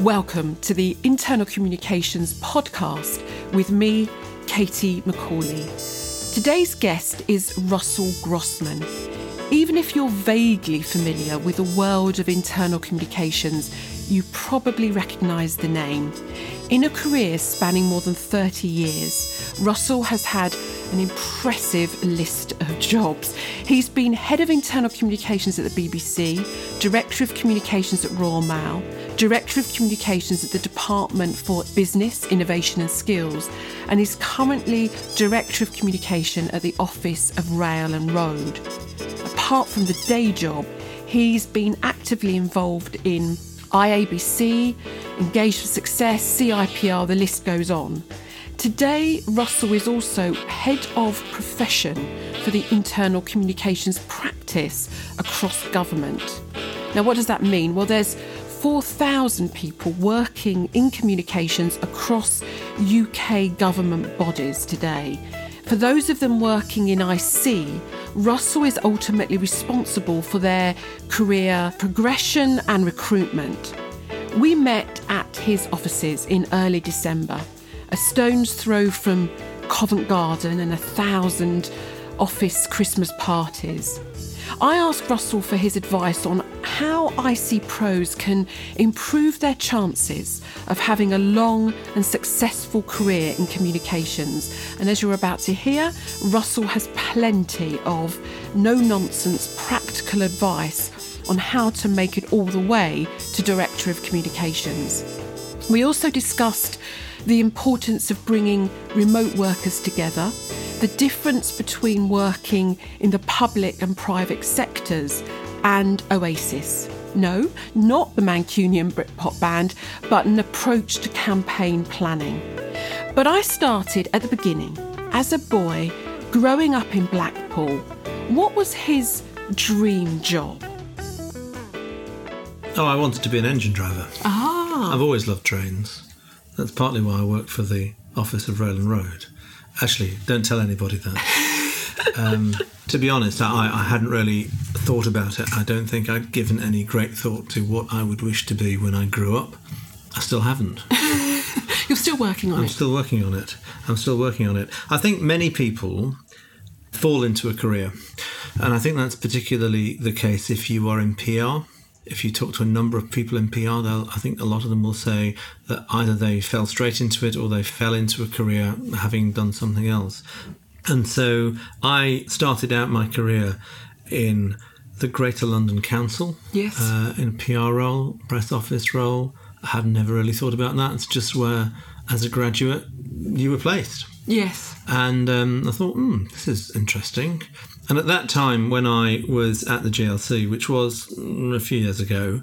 Welcome to the Internal Communications podcast with me, Katie Macaulay. Today's guest is Russell Grossman. Even if you're vaguely familiar with the world of internal communications, you probably recognise the name. In a career spanning more than 30 years, Russell has had an impressive list of jobs. He's been head of internal communications at the BBC, director of communications at Royal Mail, director of communications at the Department for Business, Innovation and Skills, and is currently director of communication at the Office of Rail and Road. Apart from the day job, he's been actively involved in IABC, Engage for Success, CIPR, the list goes on. Today, Russell is also head of profession for the internal communications practice across government. Now, what does that mean? Well, there's 4,000 people working in communications across UK government bodies today. For those of them working in IC, Russell is ultimately responsible for their career progression and recruitment. We met at his offices in early December, a stone's throw from Covent Garden and a thousand office Christmas parties. I asked Russell for his advice on how IC pros can improve their chances of having a long and successful career in communications. And as you're about to hear, Russell has plenty of no nonsense practical advice on how to make it all the way to Director of Communications. We also discussed the importance of bringing remote workers together the difference between working in the public and private sectors and Oasis. No, not the Mancunian Britpop band, but an approach to campaign planning. But I started at the beginning. As a boy, growing up in Blackpool, what was his dream job? Oh, I wanted to be an engine driver. Ah. I've always loved trains. That's partly why I worked for the Office of Rail and Road. Actually, don't tell anybody that. um, to be honest, I, I, hadn't really thought about it. I don't think I'd given any great thought to what I would wish to be when I grew up. I still haven't. You're still working on I'm it. I'm still working on it. I'm still working on it. I think many people fall into a career, and I think that's particularly the case if you are in PR if you talk to a number of people in PR, they'll, I think a lot of them will say that either they fell straight into it or they fell into a career having done something else. And so I started out my career in the Greater London Council, yes, uh, in a PR role, press office role. I had never really thought about that. It's just where, as a graduate, you were placed. Yes. And um, I thought, hmm, this is interesting. And at that time, when I was at the GLC, which was a few years ago,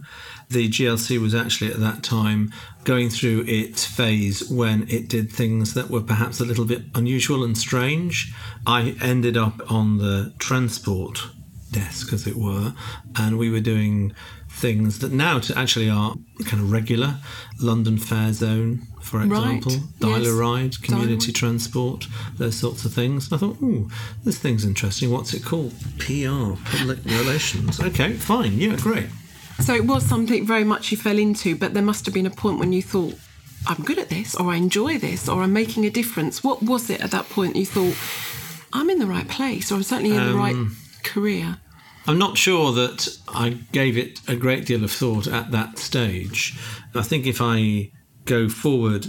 the GLC was actually at that time going through its phase when it did things that were perhaps a little bit unusual and strange. I ended up on the transport desk, as it were, and we were doing things that now actually are kind of regular London Fare Zone, for example, right. Dial yes. a Ride, community transport, those sorts of things. I thought, ooh, this thing's interesting. What's it called? PR, public relations. Okay, fine. Yeah, great. So it was something very much you fell into, but there must have been a point when you thought, I'm good at this, or I enjoy this, or I'm making a difference. What was it at that point you thought, I'm in the right place, or I'm certainly in um, the right um, career? I'm not sure that I gave it a great deal of thought at that stage. I think if I go forward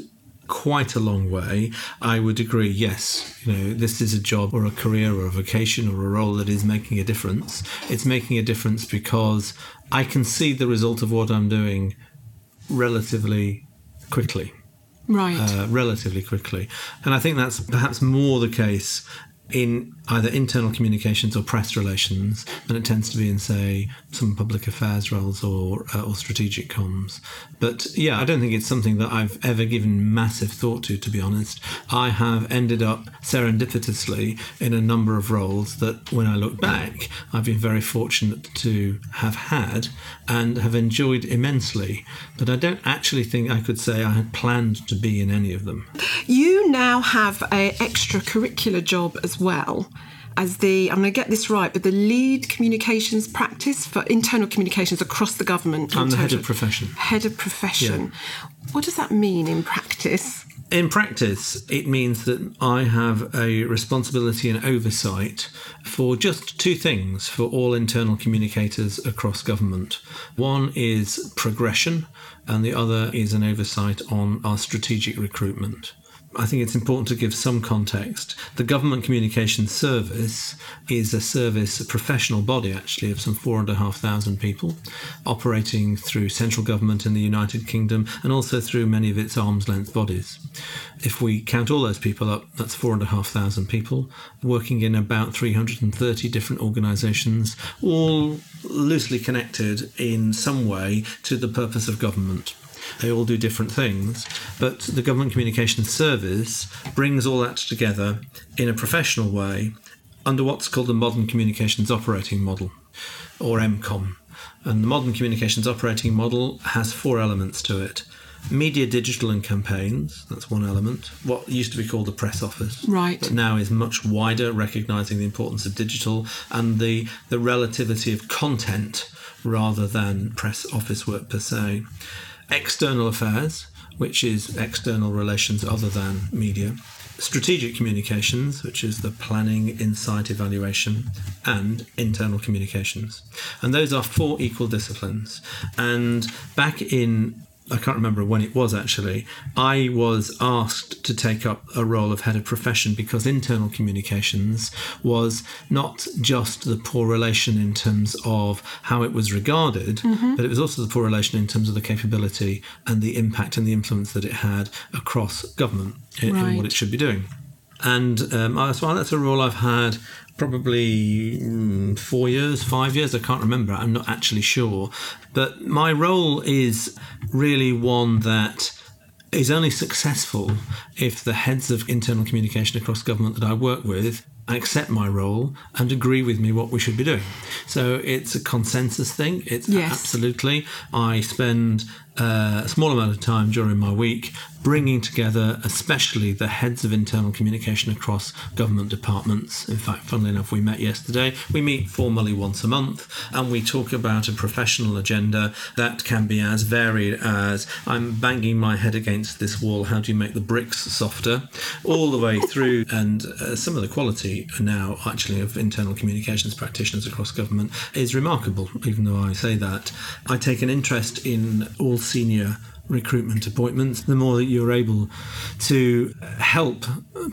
quite a long way, I would agree, yes, you know, this is a job or a career or a vocation or a role that is making a difference. It's making a difference because I can see the result of what I'm doing relatively quickly. Right. Uh, relatively quickly. And I think that's perhaps more the case in either internal communications or press relations than it tends to be in, say, some public affairs roles or uh, or strategic comms. But yeah, I don't think it's something that I've ever given massive thought to. To be honest, I have ended up serendipitously in a number of roles that, when I look back, I've been very fortunate to have had and have enjoyed immensely. But I don't actually think I could say I had planned to be in any of them. You now have a extracurricular job as well as the, I'm going to get this right, but the lead communications practice for internal communications across the government. I'm the head of profession. Head of profession. What does that mean in practice? In practice, it means that I have a responsibility and oversight for just two things for all internal communicators across government. One is progression, and the other is an oversight on our strategic recruitment. I think it's important to give some context. The Government Communications Service is a service, a professional body actually, of some four and a half thousand people, operating through central government in the United Kingdom and also through many of its arm's length bodies. If we count all those people up, that's four and a half thousand people working in about 330 different organisations, all loosely connected in some way to the purpose of government. They all do different things, but the Government Communications Service brings all that together in a professional way under what's called the Modern Communications Operating Model, or MCOM. And the Modern Communications Operating Model has four elements to it. Media, digital, and campaigns. That's one element. What used to be called the press office, right, but now is much wider, recognizing the importance of digital and the the relativity of content rather than press office work per se external affairs, which is external relations other than media, strategic communications, which is the planning, insight, evaluation, and internal communications. And those are four equal disciplines. And back in I can't remember when it was actually, I was asked to take up a role of head of profession because internal communications was not just the poor relation in terms of how it was regarded, mm-hmm. but it was also the poor relation in terms of the capability and the impact and the influence that it had across government in, right. in what it should be doing. And um, that's a role I've had probably mm, four years, five years. I can't remember. I'm not actually sure. But my role is really one that is only successful if the heads of internal communication across government that I work with accept my role and agree with me what we should be doing. So it's a consensus thing. It's yes. absolutely. I spend uh, a small amount of time during my week bringing together, especially the heads of internal communication across government departments. In fact, funnily enough, we met yesterday. We meet formally once a month and we talk about a professional agenda that can be as varied as I'm banging my head against this wall, how do you make the bricks softer, all the way through. And uh, some of the quality now, actually, of internal communications practitioners across government is remarkable, even though I say that. I take an interest in all senior recruitment appointments, the more that you're able to help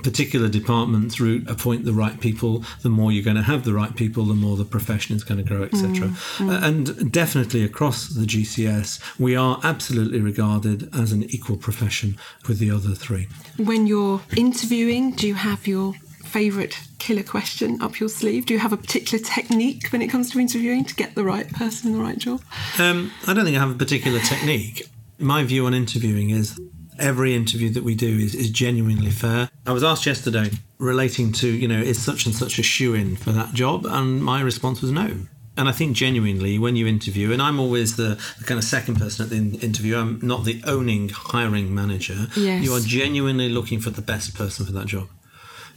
particular departments route appoint the right people, the more you're going to have the right people, the more the profession is going to grow, etc. Mm, mm. uh, and definitely across the GCS, we are absolutely regarded as an equal profession with the other three. When you're interviewing, do you have your favourite killer question up your sleeve? Do you have a particular technique when it comes to interviewing to get the right person in the right job? Um, I don't think I have a particular technique. My view on interviewing is every interview that we do is, is genuinely fair. I was asked yesterday relating to, you know, is such and such a shoe in for that job? And my response was no. And I think genuinely, when you interview, and I'm always the, the kind of second person at the interview, I'm not the owning hiring manager. Yes. You are genuinely looking for the best person for that job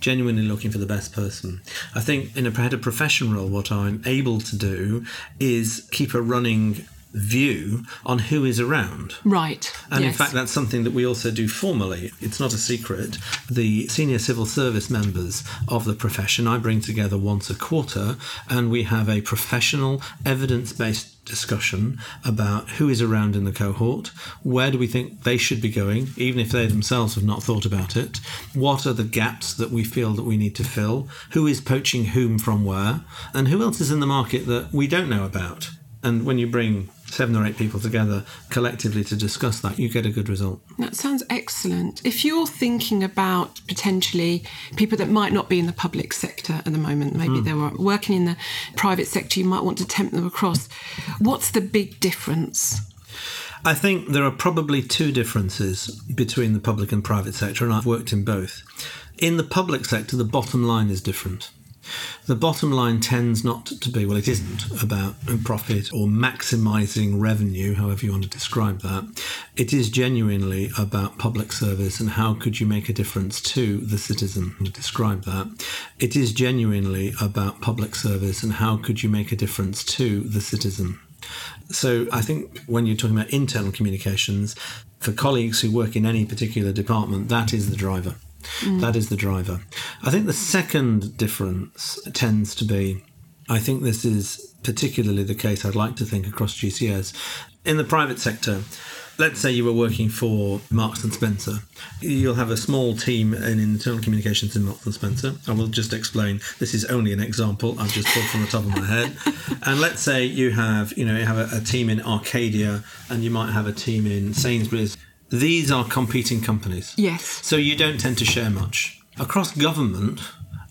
genuinely looking for the best person. I think in a of profession role, what I'm able to do is keep a running view on who is around. Right. And yes. in fact, that's something that we also do formally. It's not a secret. The senior civil service members of the profession I bring together once a quarter, and we have a professional, evidence based discussion about who is around in the cohort, where do we think they should be going, even if they themselves have not thought about it, what are the gaps that we feel that we need to fill, who is poaching whom from where, and who else is in the market that we don't know about. And when you bring seven or eight people together collectively to discuss that, you get a good result. That sounds excellent. If you're thinking about potentially people that might not be in the public sector at the moment, maybe mm. they're working in the private sector, you might want to tempt them across. What's the big difference? I think there are probably two differences between the public and private sector, and I've worked in both. In the public sector, the bottom line is different. The bottom line tends not to be, well, it isn't about profit or maximising revenue, however you want to describe that. It is genuinely about public service and how could you make a difference to the citizen to describe that. It is genuinely about public service and how could you make a difference to the citizen. So I think when you're talking about internal communications, for colleagues who work in any particular department, that is the driver. Mm. That is the driver. I think the second difference tends to be I think this is particularly the case, I'd like to think, across GCS. In the private sector, let's say you were working for Marks and Spencer. You'll have a small team in internal communications in Marks and Spencer. I will just explain. This is only an example. I've just pulled from the top of my head. And let's say you have, you know, you have a, a team in Arcadia, and you might have a team in Sainsbury's. These are competing companies. Yes. So you don't tend to share much across government.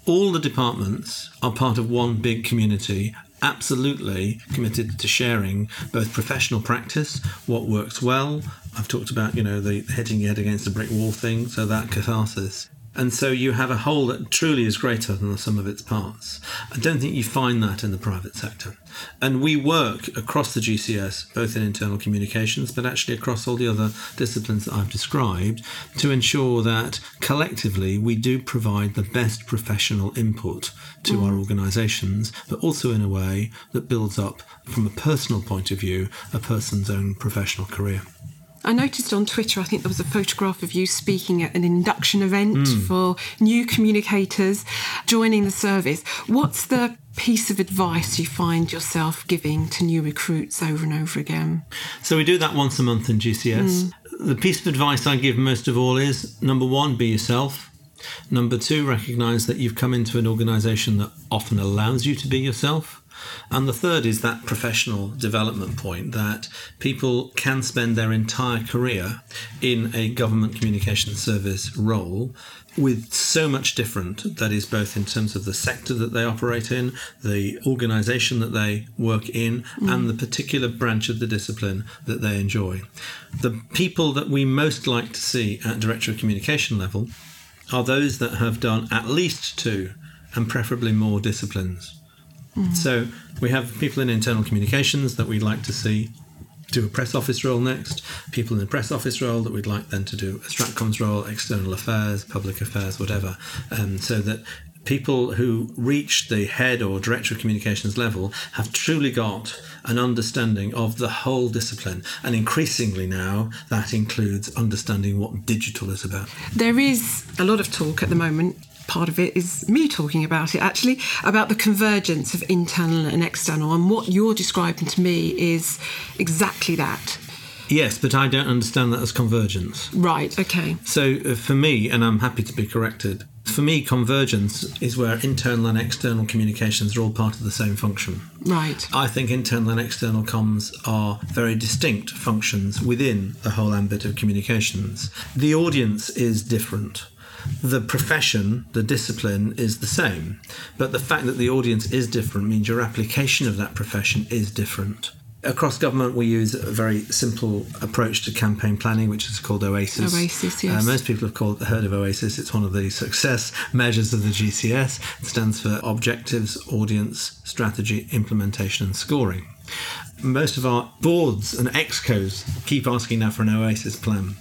All the departments are part of one big community absolutely committed to sharing both professional practice, what works well. I've talked about, you know, the hitting your head against a brick wall thing, so that catharsis. And so you have a whole that truly is greater than the sum of its parts. I don't think you find that in the private sector. And we work across the GCS, both in internal communications, but actually across all the other disciplines that I've described, to ensure that collectively we do provide the best professional input to mm. our organisations, but also in a way that builds up, from a personal point of view, a person's own professional career. I noticed on Twitter, I think there was a photograph of you speaking at an induction event mm. for new communicators joining the service. What's the piece of advice you find yourself giving to new recruits over and over again? So we do that once a month in GCS. Mm. The piece of advice I give most of all is number one, be yourself. Number two, recognize that you've come into an organization that often allows you to be yourself. And the third is that professional development point that people can spend their entire career in a government communication service role with so much different that is both in terms of the sector that they operate in, the organization that they work in, mm. and the particular branch of the discipline that they enjoy. The people that we most like to see at director of communication level are those that have done at least two and preferably more disciplines. Mm. So we have people in internal communications that we'd like to see do a press office role next, people in the press office role that we'd like them to do a Stratcoms role, external affairs, public affairs, whatever, um, so that people who reach the head or director of communications level have truly got an understanding of the whole discipline. And increasingly now, that includes understanding what digital is about. There is a lot of talk at the moment part of it is me talking about it actually, about the convergence of internal and external. And what you're describing to me is exactly that. Yes, but I don't understand that as convergence. Right, okay. So uh, for me, and I'm happy to be corrected, for me, convergence is where internal and external communications are all part of the same function. Right. I think internal and external comms are very distinct functions within the whole ambit of communications. The audience is different the profession, the discipline is the same. But the fact that the audience is different means your application of that profession is different. Across government, we use a very simple approach to campaign planning, which is called OASIS. OASIS, yes. Uh, most people have called, heard of OASIS. It's one of the success measures of the GCS. It stands for Objectives, Audience, Strategy, Implementation, and Scoring. Most of our boards and excos keep asking now for an OASIS plan.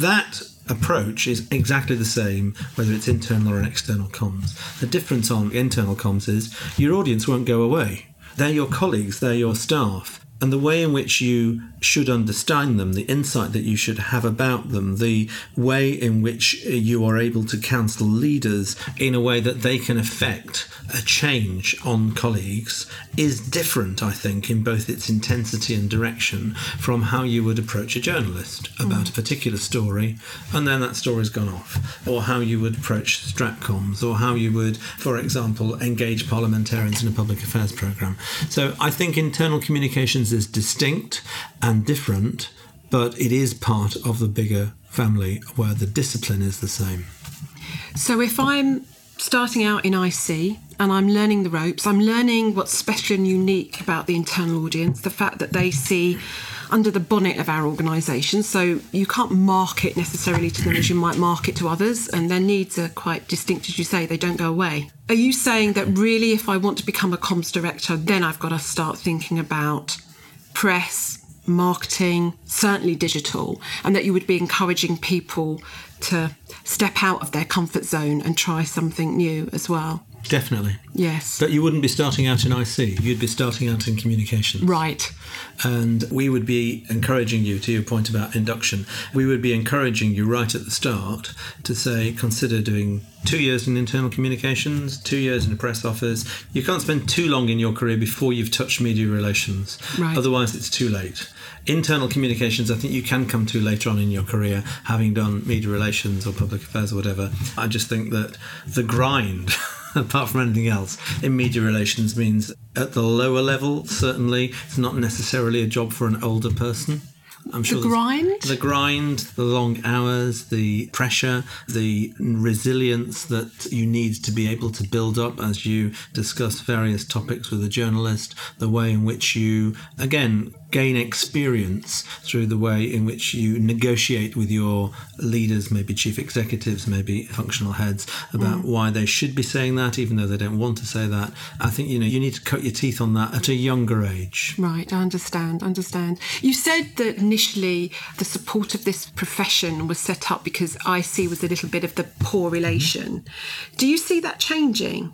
That approach is exactly the same whether it's internal or an external comms. The difference on internal comms is your audience won't go away. They're your colleagues, they're your staff. And the way in which you should understand them, the insight that you should have about them, the way in which you are able to counsel leaders in a way that they can affect a change on colleagues is different, I think, in both its intensity and direction from how you would approach a journalist about mm. a particular story, and then that story's gone off, or how you would approach Stratcoms, or how you would, for example, engage parliamentarians in a public affairs programme. So I think internal communications is distinct and different, but it is part of the bigger family where the discipline is the same. So if I'm starting out in IC and I'm learning the ropes. I'm learning what's special and unique about the internal audience, the fact that they see under the bonnet of our organisation, so you can't market necessarily to them as you might market to others, and their needs are quite distinct, as you say, they don't go away. Are you saying that really, if I want to become a comms director, then I've got to start thinking about press, marketing, certainly digital, and that you would be encouraging people to step out of their comfort zone and try something new as well? Definitely. Yes. But you wouldn't be starting out in IC, you'd be starting out in communication. Right. And we would be encouraging you, to your point about induction, we would be encouraging you right at the start to say, consider doing two years in internal communications, two years in a press office. You can't spend too long in your career before you've touched media relations. Right. Otherwise, it's too late. Internal communications, I think you can come to later on in your career, having done media relations or public affairs or whatever. I just think that the grind. apart from anything else, in media relations means at the lower level, certainly, it's not necessarily a job for an older person. I'm sure the grind? The grind, the long hours, the pressure, the resilience that you need to be able to build up as you discuss various topics with a journalist, the way in which you, again, gain experience through the way in which you negotiate with your leaders, maybe chief executives, maybe functional heads, about mm. why they should be saying that, even though they don't want to say that. I think you know you need to cut your teeth on that at a younger age. Right, I understand. Understand. You said that initially the support of this profession was set up because IC was a little bit of the poor relation. Mm. Do you see that changing?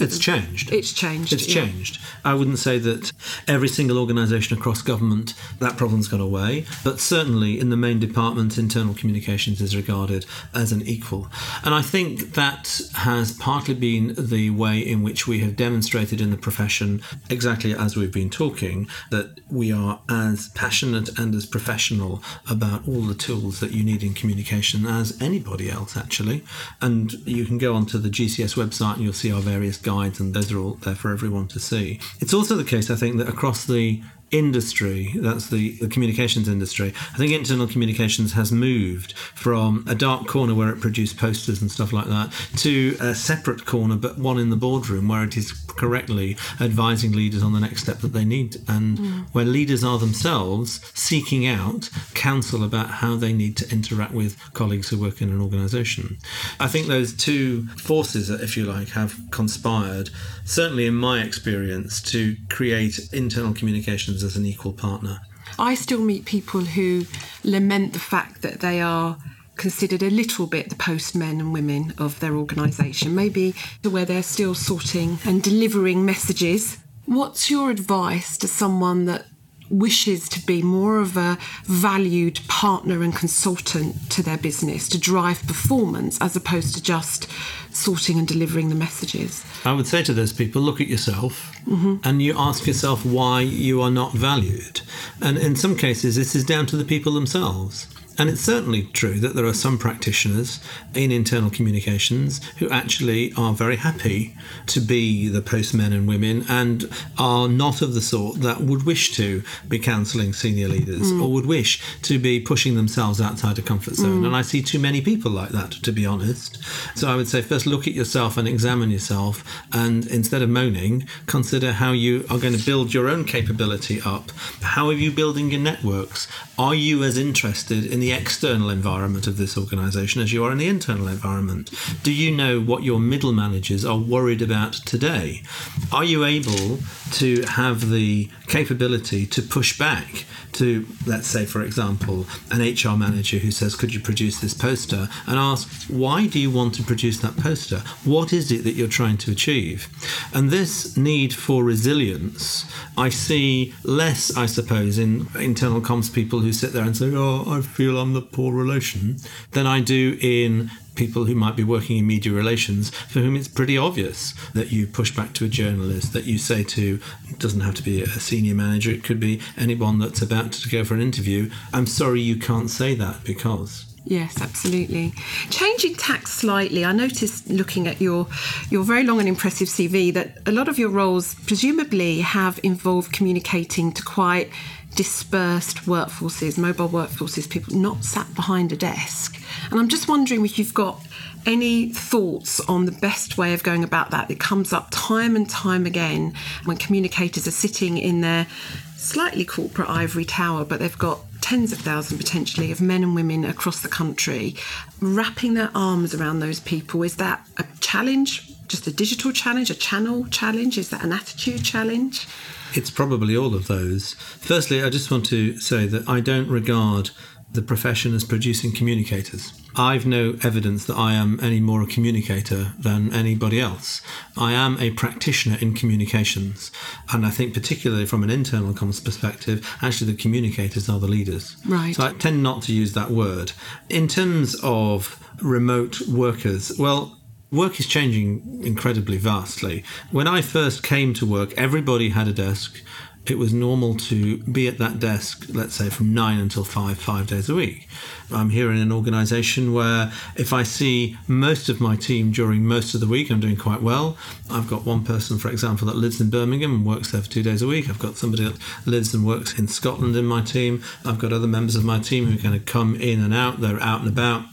It's changed. It's changed. It's yeah. changed. I wouldn't say that every single organisation across government that problem's gone away, but certainly in the main department, internal communications is regarded as an equal. And I think that has partly been the way in which we have demonstrated in the profession, exactly as we've been talking, that we are as passionate and as professional about all the tools that you need in communication as anybody else, actually. And you can go onto the GCS website and you'll see our various guides, and those are all there for everyone to see. It's also the case, I think, that across the industry, that's the, the communications industry, I think internal communications has moved from a dark corner where it produced posters and stuff like that to a separate corner, but one in the boardroom where it is correctly advising leaders on the next step that they need and mm. where leaders are themselves seeking out counsel about how they need to interact with colleagues who work in an organization. I think those two forces, if you like, have conspired, certainly in my experience, to create internal communications as an equal partner. I still meet people who lament the fact that they are considered a little bit the postmen and women of their organisation, maybe to where they're still sorting and delivering messages. What's your advice to someone that wishes to be more of a valued partner and consultant to their business to drive performance as opposed to just sorting and delivering the messages. I would say to those people look at yourself mm-hmm. and you ask yourself why you are not valued. And in some cases, this is down to the people themselves. And it's certainly true that there are some practitioners in internal communications who actually are very happy to be the postmen and women and are not of the sort that would wish to be counselling senior leaders mm. or would wish to be pushing themselves outside a comfort zone. Mm. And I see too many people like that, to be honest. So I would say first look at yourself and examine yourself. And instead of moaning, consider how you are going to build your own capability up. How are you building your networks? Are you as interested in the the external environment of this organization as you are in the internal environment? Do you know what your middle managers are worried about today? Are you able to have the capability to push back to, let's say, for example, an HR manager who says, Could you produce this poster? and ask, Why do you want to produce that poster? What is it that you're trying to achieve? And this need for resilience, I see less, I suppose, in internal comms people who sit there and say, Oh, I feel I'm the poor relation, than I do in people who might be working in media relations for whom it's pretty obvious that you push back to a journalist, that you say to, doesn't have to be a senior manager, it could be anyone that's about to go for an interview, I'm sorry you can't say that because. Yes, absolutely. Changing tack slightly, I noticed looking at your your very long and impressive CV that a lot of your roles presumably have involved communicating to quite dispersed workforces, mobile workforces, people not sat behind a desk. And I'm just wondering if you've got any thoughts on the best way of going about that? It comes up time and time again when communicators are sitting in their slightly corporate ivory tower, but they've got tens of thousands potentially of men and women across the country wrapping their arms around those people. Is that a challenge? Just a digital challenge, a channel challenge? Is that an attitude challenge? It's probably all of those. Firstly, I just want to say that I don't regard the profession as producing communicators. I've no evidence that I am any more a communicator than anybody else. I am a practitioner in communications. And I think, particularly from an internal comms perspective, actually the communicators are the leaders. Right. So I tend not to use that word. In terms of remote workers, well, Work is changing incredibly vastly. When I first came to work, everybody had a desk. It was normal to be at that desk, let's say from nine until five, five days a week. I'm here in an organization where if I see most of my team during most of the week, I'm doing quite well. I've got one person, for example, that lives in Birmingham and works there for two days a week. I've got somebody that lives and works in Scotland in my team. I've got other members of my team who kind of come in and out, they're out and about.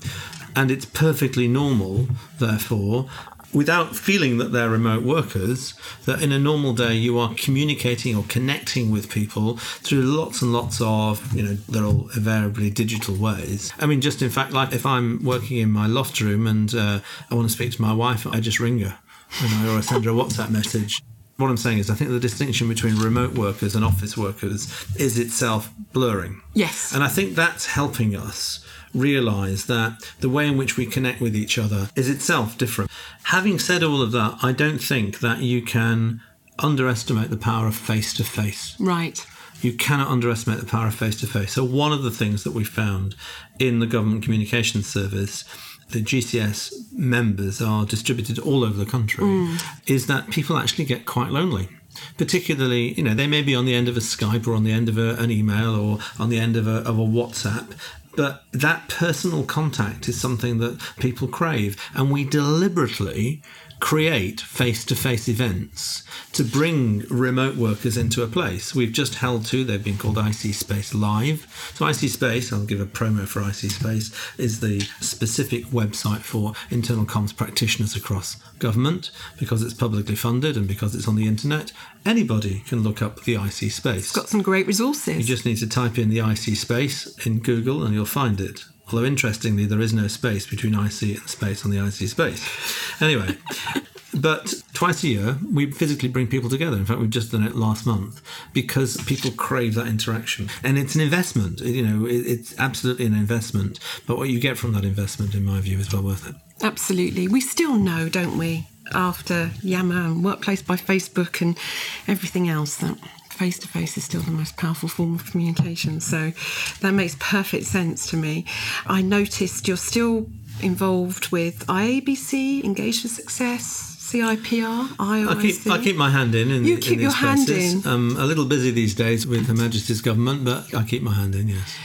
And it's perfectly normal, therefore, without feeling that they're remote workers, that in a normal day you are communicating or connecting with people through lots and lots of, you know, they're all invariably digital ways. I mean, just in fact, like if I'm working in my loft room and uh, I want to speak to my wife, I just ring her and I, or I send her a WhatsApp message. What I'm saying is, I think the distinction between remote workers and office workers is itself blurring. Yes. And I think that's helping us realize that the way in which we connect with each other is itself different. Having said all of that, I don't think that you can underestimate the power of face to face. Right. You cannot underestimate the power of face to face. So, one of the things that we found in the Government Communications Service the GCS members are distributed all over the country, mm. is that people actually get quite lonely particularly, you know, they may be on the end of a Skype or on the end of a, an email or on the end of a, of a WhatsApp. But that personal contact is something that people crave. And we deliberately create face to face events to bring remote workers into a place. We've just held two, they've been called IC Space Live. So, IC Space, I'll give a promo for IC Space, is the specific website for internal comms practitioners across government because it's publicly funded and because it's on the internet. Anybody can look up the IC Space. It's got some great resources. You just need to type in the IC Space in Google and you'll find it. Although interestingly, there is no space between IC and space on the IC space. Anyway, but twice a year we physically bring people together. In fact, we've just done it last month because people crave that interaction, and it's an investment. You know, it's absolutely an investment. But what you get from that investment, in my view, is well worth it. Absolutely. We still know, don't we, after Yammer and Workplace by Facebook and everything else, that face to face is still the most powerful form of communication. So that makes perfect sense to me. I noticed you're still involved with IABC, Engage for Success, CIPR. I keep, I keep my hand in. in You keep these your hand in. I'm a little busy these days with Her Majesty's government, but I keep my hand in. Yes.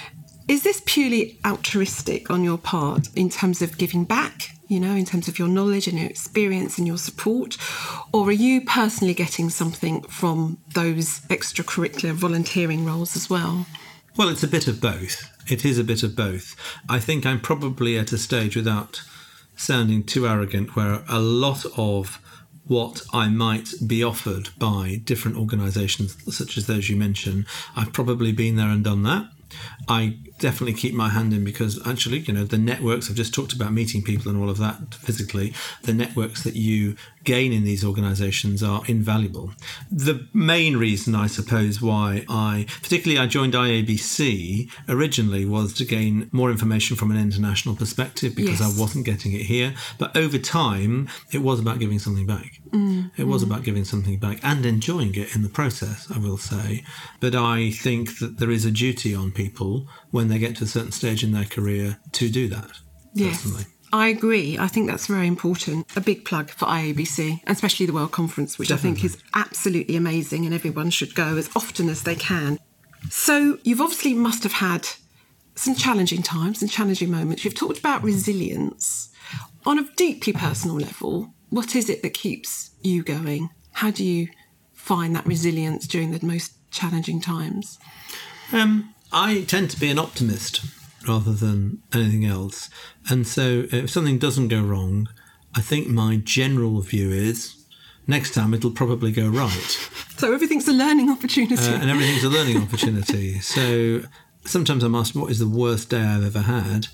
Is this purely altruistic on your part in terms of giving back, you know, in terms of your knowledge and your experience and your support? Or are you personally getting something from those extracurricular volunteering roles as well? Well, it's a bit of both. It is a bit of both. I think I'm probably at a stage without sounding too arrogant where a lot of what I might be offered by different organisations, such as those you mentioned, I've probably been there and done that. I definitely keep my hand in because actually, you know, the networks I've just talked about meeting people and all of that physically, the networks that you gain in these organizations are invaluable. The main reason, I suppose, why I, particularly I joined IABC originally was to gain more information from an international perspective because Yes. I wasn't getting it here. But over time, it was about giving something back. It was mm-hmm. about giving something back and enjoying it in the process, I will say. But I think that there is a duty on people when they get to a certain stage in their career to do that. Yes. Personally. I agree. I think that's very important. A big plug for IABC, especially the World Conference, which I think is absolutely amazing and everyone should go as often as they can. So, you've obviously must have had some challenging times and challenging moments. You've talked about resilience. On a deeply personal level, what is it that keeps you going? How do you find that resilience during the most challenging times? Um, I tend to be an optimist rather than anything else. And so if something doesn't go wrong, I think my general view is next time it'll probably go right. So everything's a learning opportunity. Uh, and everything's a learning opportunity. So sometimes I'm asked, what is the worst day I've ever had?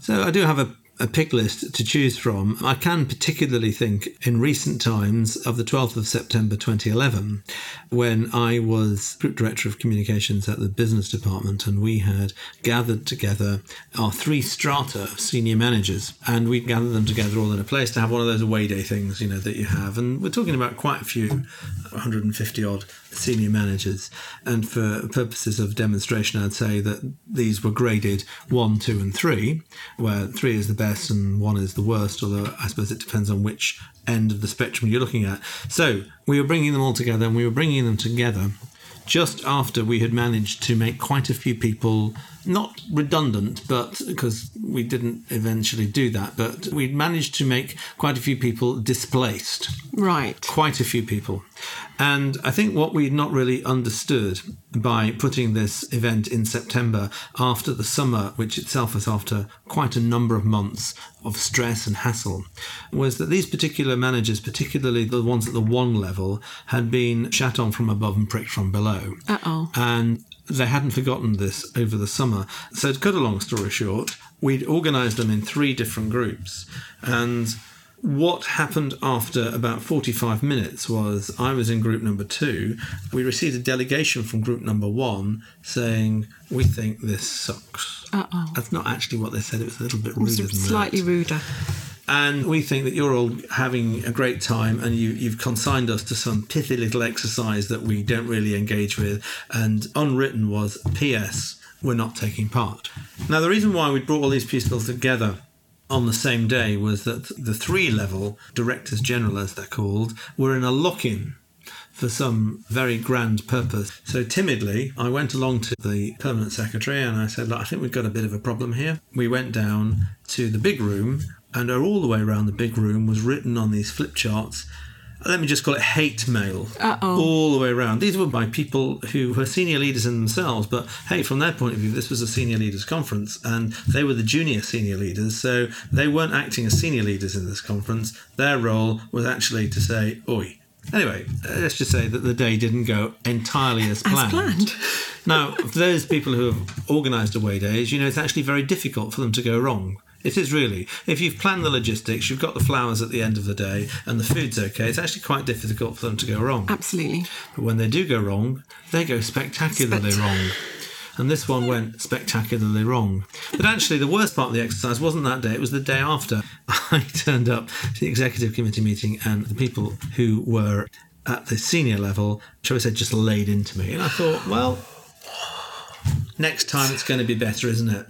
So I do have a a pick list to choose from, I can particularly think in recent times of the 12th of September 2011, when I was Group Director of Communications at the Business Department and we had gathered together our three strata of senior managers and we gathered them together all in a place to have one of those away day things, you know, that you have. And we're talking about quite a few, 150 odd senior managers. And for purposes of demonstration, I'd say that these were graded one, two, and three, where three is the best and one is the worst, although I suppose it depends on which end of the spectrum you're looking at. So we were bringing them all together and we were bringing them together just after we had managed to make quite a few people not redundant, but because we didn't eventually do that, but we managed to make quite a few people displaced. Right. Quite a few people. And I think what we'd not really understood by putting this event in September after the summer, which itself was after quite a number of months of stress and hassle, was that these particular managers, particularly the ones at the one level, had been shat on from above and pricked from below. Uh oh. And they hadn't forgotten this over the summer. So, to cut a long story short, we'd organised them in three different groups. And what happened after about 45 minutes was I was in group number two. We received a delegation from group number one saying, We think this sucks. Uh-oh. That's not actually what they said, it was a little bit ruder than Slightly that. ruder. And we think that you're all having a great time and you, you've consigned us to some pithy little exercise that we don't really engage with. And unwritten was P.S. We're not taking part. Now, the reason why we brought all these people together on the same day was that the three level directors general, as they're called, were in a lock in for some very grand purpose. So timidly, I went along to the permanent secretary and I said, Look, I think we've got a bit of a problem here. We went down to the big room, and all the way around the big room was written on these flip charts let me just call it hate mail Uh-oh. all the way around. These were by people who were senior leaders in themselves, but hey, from their point of view, this was a senior leaders conference and they were the junior senior leaders, so they weren't acting as senior leaders in this conference. Their role was actually to say, oi. Anyway, let's just say that the day didn't go entirely as planned. As planned. now, for those people who have organised away days, you know it's actually very difficult for them to go wrong it is really. If you've planned the logistics, you've got the flowers at the end of the day, and the food's okay, it's actually quite difficult for them to go wrong. Absolutely. But when they do go wrong, they go spectacularly Spect- wrong. And this one went spectacularly wrong. But actually, the worst part of the exercise wasn't that day, it was the day after. I turned up to the executive committee meeting, and the people who were at the senior level, shall we say, just laid into me. And I thought, well, next time it's going to be better, isn't it?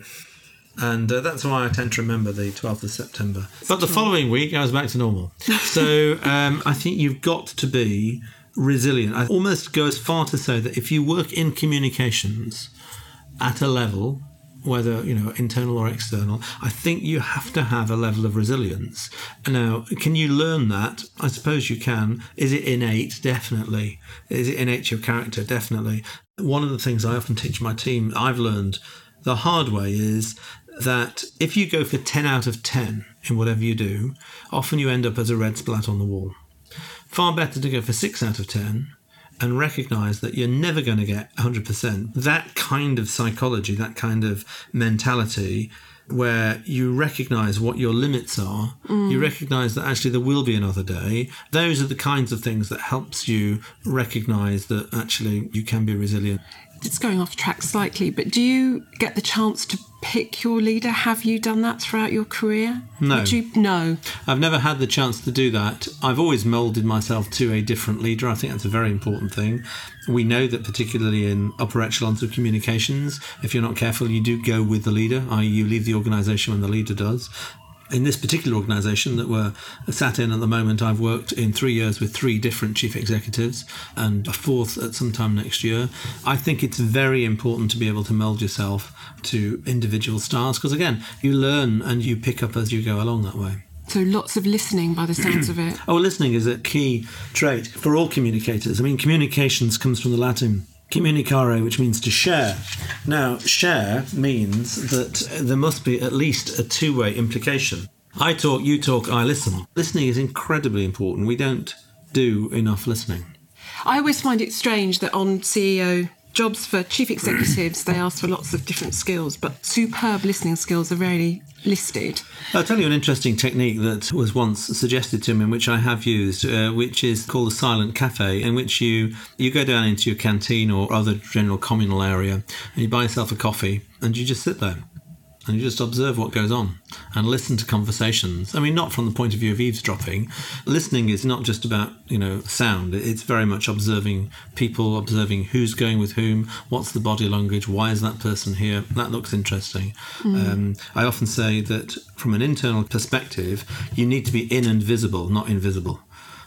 And uh, that's why I tend to remember the 12th of September. But the following week, I was back to normal. so um, I think you've got to be resilient. I almost go as far to say that if you work in communications at a level, whether you know internal or external, I think you have to have a level of resilience. Now, can you learn that? I suppose you can. Is it innate? Definitely. Is it innate to your character? Definitely. One of the things I often teach my team, I've learned the hard way is that if you go for 10 out of 10 in whatever you do, often you end up as a red splat on the wall. Far better to go for 6 out of 10 and recognize that you're never going to get 100%. That kind of psychology, that kind of mentality, where you recognize what your limits are, mm. you recognize that actually there will be another day. Those are the kinds of things that helps you recognize that actually you can be resilient it's going off track slightly, but do you get the chance to pick your leader? Have you done that throughout your career? No. You, no. I've never had the chance to do that. I've always moulded myself to a different leader. I think that's a very important thing. We know that, particularly in upper echelons of communications, if you're not careful, you do go with the leader, i.e., you leave the organisation when the leader does in this particular organisation that we're sat in at the moment, I've worked in three years with three different chief executives and a fourth at some time next year. I think it's very important to be able to meld yourself to individual styles because, again, you learn and you pick up as you go along that way. So lots of listening by the sounds of it. Oh, listening is a key trait for all communicators. I mean, communications comes from the Latin communicare, which means to share. Now, share means that there must be at least a two way implication. I talk, you talk, I listen. Listening is incredibly important. We don't do enough listening. I always find it strange that on CEO jobs for chief executives, they ask for lots of different skills, but superb listening skills are rarely listed. I'll tell you an interesting technique that was once suggested to me, and which I have used, uh, which is called the silent cafe, in which you you go down into your canteen or other general communal area, and you buy yourself a coffee, and you just sit there and you just observe what goes on and listen to conversations. I mean, not from the point of view of eavesdropping. Listening is not just about, you know, sound. It's very much observing people, observing who's going with whom, what's the body language, why is that person here? That looks interesting. Mm. Um, I often say that from an internal perspective, you need to be in and visible, not invisible.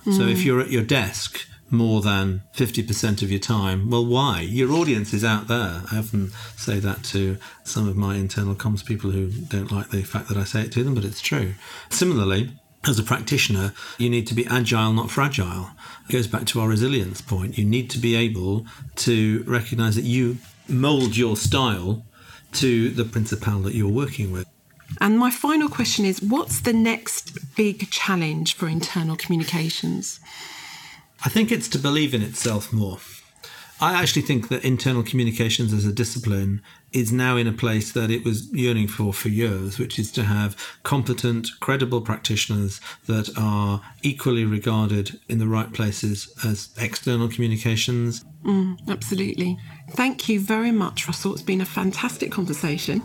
Mm. So if you're at your desk, more than 50% of your time. Well, why? Your audience is out there. I often say that to some of my internal comms people who don't like the fact that I say it to them, but it's true. Similarly, as a practitioner, you need to be agile, not fragile. It goes back to our resilience point. You need to be able to recognize that you mold your style to the principal that you're working with. And my final question is what's the next big challenge for internal communications? I think it's to believe in itself more. I actually think that internal communications as a discipline is now in a place that it was yearning for for years, which is to have competent, credible practitioners that are equally regarded in the right places as external communications. Mm, absolutely. Thank you very much, Russell. It's been a fantastic conversation.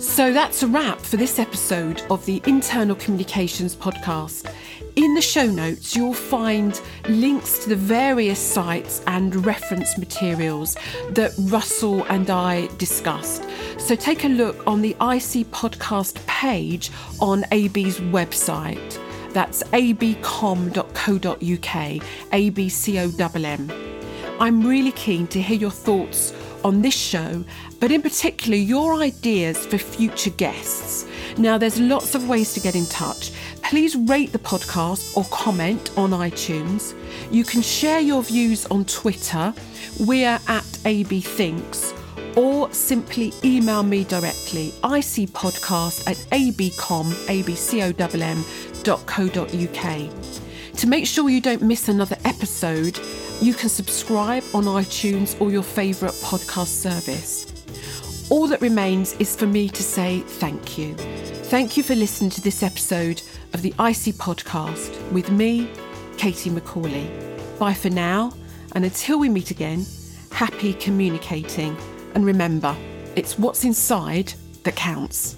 So that's a wrap for this episode of the Internal Communications Podcast. In the show notes, you'll find links to the various sites and reference materials that Russell and I discussed. So take a look on the IC podcast page on AB's website. That's abcomm.co.uk, A-B-C-O-M-M. I'm really keen to hear your thoughts on this show, but in particular your ideas for future guests. Now, there's lots of ways to get in touch. Please rate the podcast or comment on iTunes. You can share your views on Twitter. We're at AB Thinks. Or simply email me directly, icpodcast at abcomm, A-B-C-O-M-M, To make sure you don't miss another episode, you can subscribe on iTunes or your favourite podcast service. All that remains is for me to say thank you. Thank you for listening to this episode of the IC podcast with me, Katie Macaulay. Bye for now, and until we meet again, happy communicating. And remember, it's what's inside that counts.